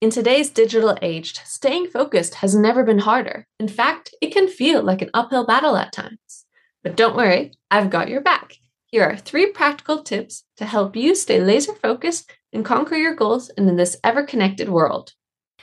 In today's digital age, staying focused has never been harder. In fact, it can feel like an uphill battle at times. But don't worry, I've got your back. Here are three practical tips to help you stay laser focused and conquer your goals in this ever connected world.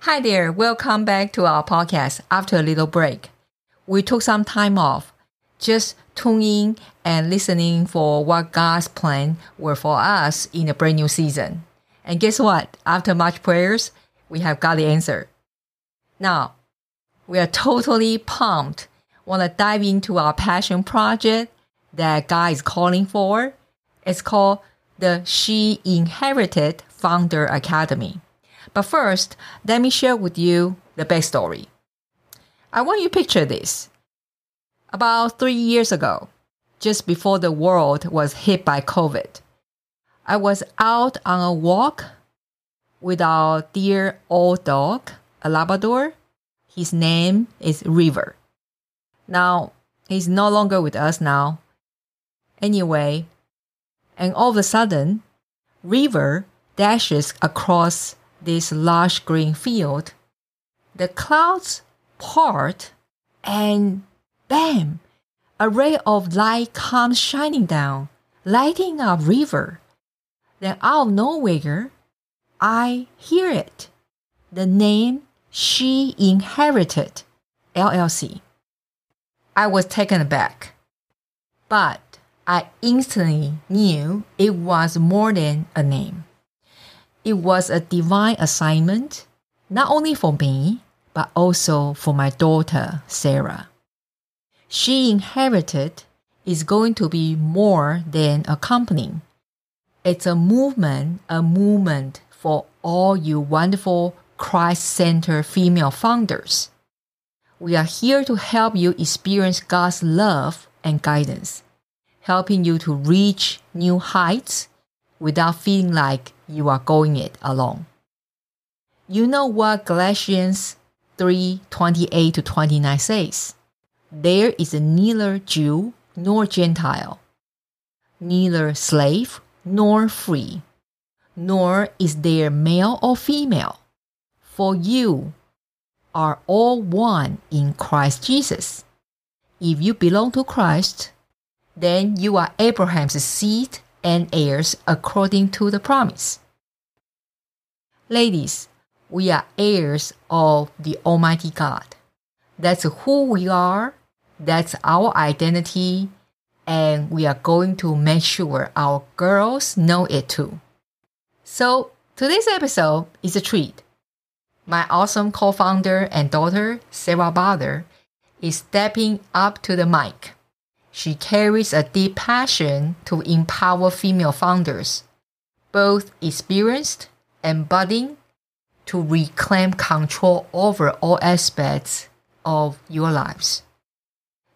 Hi there, welcome back to our podcast after a little break. We took some time off, just tuning and listening for what God's plan were for us in a brand new season. And guess what? After much prayers, we have got the answer. Now, we are totally pumped. Want to dive into our passion project that God is calling for? It's called the She Inherited Founder Academy. But first, let me share with you the backstory. I want you to picture this. About three years ago, just before the world was hit by COVID, I was out on a walk with our dear old dog, a Labrador. His name is River. Now, he's no longer with us now. Anyway, and all of a sudden, River dashes across this large green field. The clouds part and bam, a ray of light comes shining down, lighting up River. Then out of nowhere, I hear it. The name she inherited, LLC. I was taken aback, but I instantly knew it was more than a name. It was a divine assignment, not only for me, but also for my daughter, Sarah. She inherited is going to be more than a company. It's a movement, a movement for all you wonderful Christ centered female founders. We are here to help you experience God's love and guidance, helping you to reach new heights without feeling like you are going it alone. You know what Galatians 3 28 to 29 says? There is neither Jew nor Gentile, neither slave nor free nor is there male or female. For you are all one in Christ Jesus. If you belong to Christ, then you are Abraham's seed and heirs according to the promise. Ladies, we are heirs of the Almighty God. That's who we are, that's our identity, and we are going to make sure our girls know it too. So today's episode is a treat. My awesome co-founder and daughter, Sarah Baader, is stepping up to the mic. She carries a deep passion to empower female founders, both experienced and budding, to reclaim control over all aspects of your lives.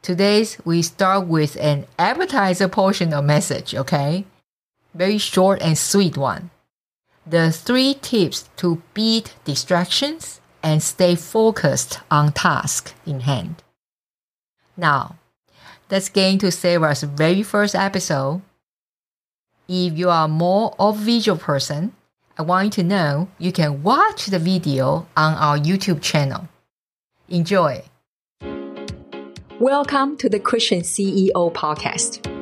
Today, we start with an appetizer portion of message, okay? Very short and sweet one the three tips to beat distractions and stay focused on task in hand. Now, let's get into Sarah's very first episode. If you are more of a visual person, I want you to know you can watch the video on our YouTube channel. Enjoy. Welcome to the Christian CEO podcast.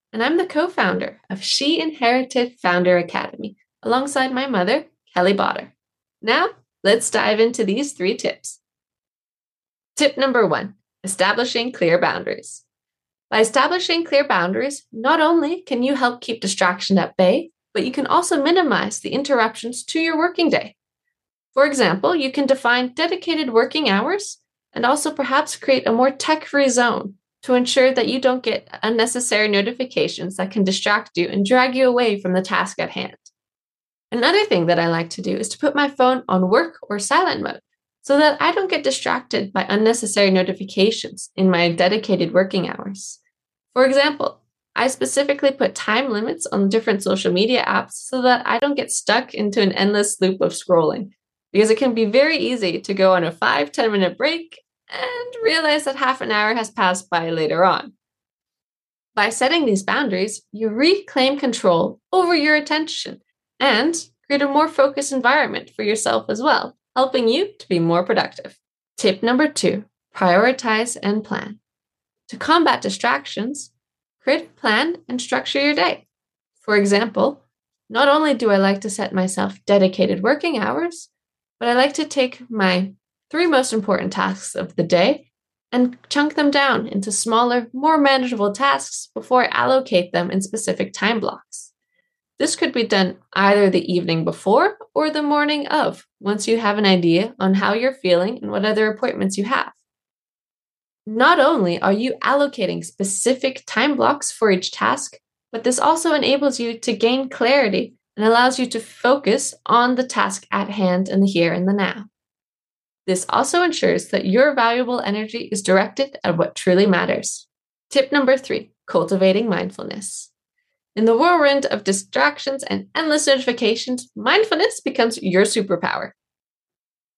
and I'm the co founder of She Inherited Founder Academy alongside my mother, Kelly Baader. Now, let's dive into these three tips. Tip number one establishing clear boundaries. By establishing clear boundaries, not only can you help keep distraction at bay, but you can also minimize the interruptions to your working day. For example, you can define dedicated working hours and also perhaps create a more tech free zone to ensure that you don't get unnecessary notifications that can distract you and drag you away from the task at hand. Another thing that I like to do is to put my phone on work or silent mode so that I don't get distracted by unnecessary notifications in my dedicated working hours. For example, I specifically put time limits on different social media apps so that I don't get stuck into an endless loop of scrolling, because it can be very easy to go on a 5 10 minute break and realize that half an hour has passed by later on. By setting these boundaries, you reclaim control over your attention and create a more focused environment for yourself as well, helping you to be more productive. Tip number two prioritize and plan. To combat distractions, create a plan and structure your day. For example, not only do I like to set myself dedicated working hours, but I like to take my three most important tasks of the day and chunk them down into smaller, more manageable tasks before allocate them in specific time blocks. This could be done either the evening before or the morning of, once you have an idea on how you're feeling and what other appointments you have. Not only are you allocating specific time blocks for each task, but this also enables you to gain clarity and allows you to focus on the task at hand in the here and the now. This also ensures that your valuable energy is directed at what truly matters. Tip number three cultivating mindfulness. In the whirlwind of distractions and endless notifications, mindfulness becomes your superpower.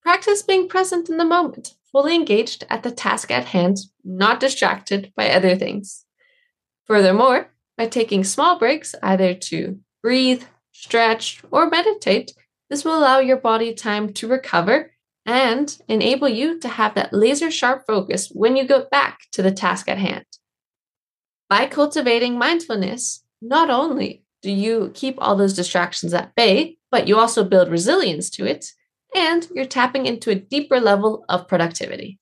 Practice being present in the moment, fully engaged at the task at hand, not distracted by other things. Furthermore, by taking small breaks, either to breathe, stretch, or meditate, this will allow your body time to recover and enable you to have that laser sharp focus when you go back to the task at hand. By cultivating mindfulness, not only do you keep all those distractions at bay, but you also build resilience to it, and you're tapping into a deeper level of productivity.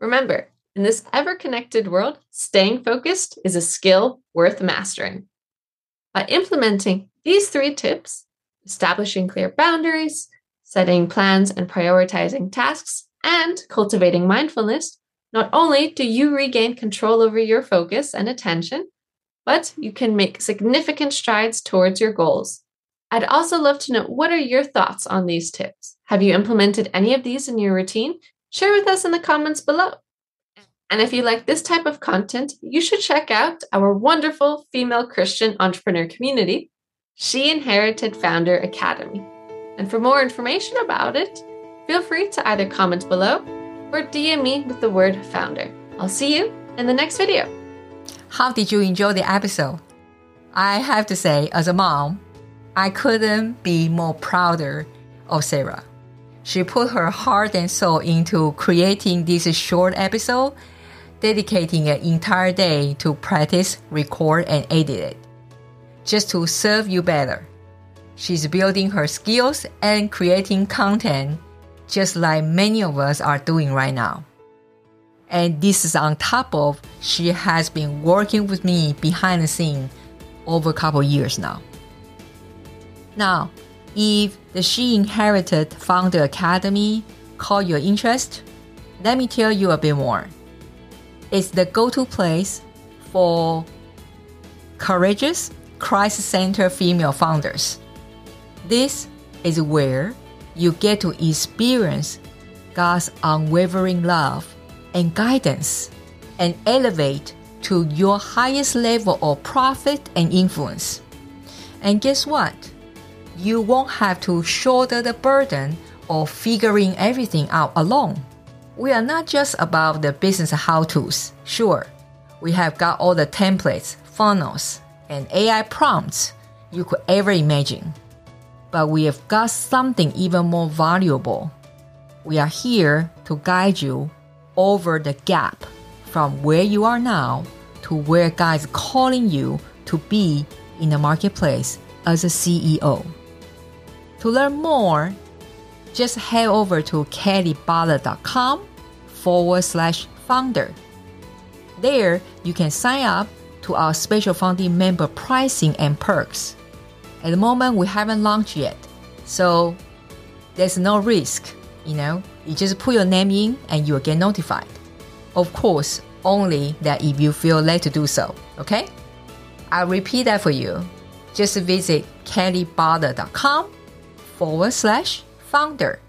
Remember, in this ever connected world, staying focused is a skill worth mastering. By implementing these three tips, establishing clear boundaries, setting plans and prioritizing tasks, and cultivating mindfulness, not only do you regain control over your focus and attention, but you can make significant strides towards your goals. I'd also love to know what are your thoughts on these tips? Have you implemented any of these in your routine? Share with us in the comments below. And if you like this type of content, you should check out our wonderful female Christian entrepreneur community, She Inherited Founder Academy. And for more information about it, feel free to either comment below or DM me with the word founder. I'll see you in the next video. How did you enjoy the episode? I have to say, as a mom, I couldn't be more prouder of Sarah. She put her heart and soul into creating this short episode, dedicating an entire day to practice, record, and edit it, just to serve you better. She's building her skills and creating content just like many of us are doing right now. And this is on top of she has been working with me behind the scene over a couple years now. Now, if the She Inherited Founder Academy caught your interest, let me tell you a bit more. It's the go-to place for courageous, Christ-centered female founders this is where you get to experience God's unwavering love and guidance and elevate to your highest level of profit and influence. And guess what? You won't have to shoulder the burden of figuring everything out alone. We are not just about the business how to's. Sure, we have got all the templates, funnels, and AI prompts you could ever imagine but we have got something even more valuable. We are here to guide you over the gap from where you are now to where God is calling you to be in the marketplace as a CEO. To learn more, just head over to kellybaader.com forward slash founder. There, you can sign up to our special founding member pricing and perks. At the moment, we haven't launched yet, so there's no risk. You know, you just put your name in and you'll get notified. Of course, only that if you feel led to do so. Okay? I'll repeat that for you. just visit kellybaader.com forward slash founder.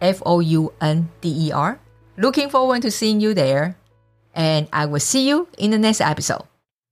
F O U N D E R. Looking forward to seeing you there. And I will see you in the next episode.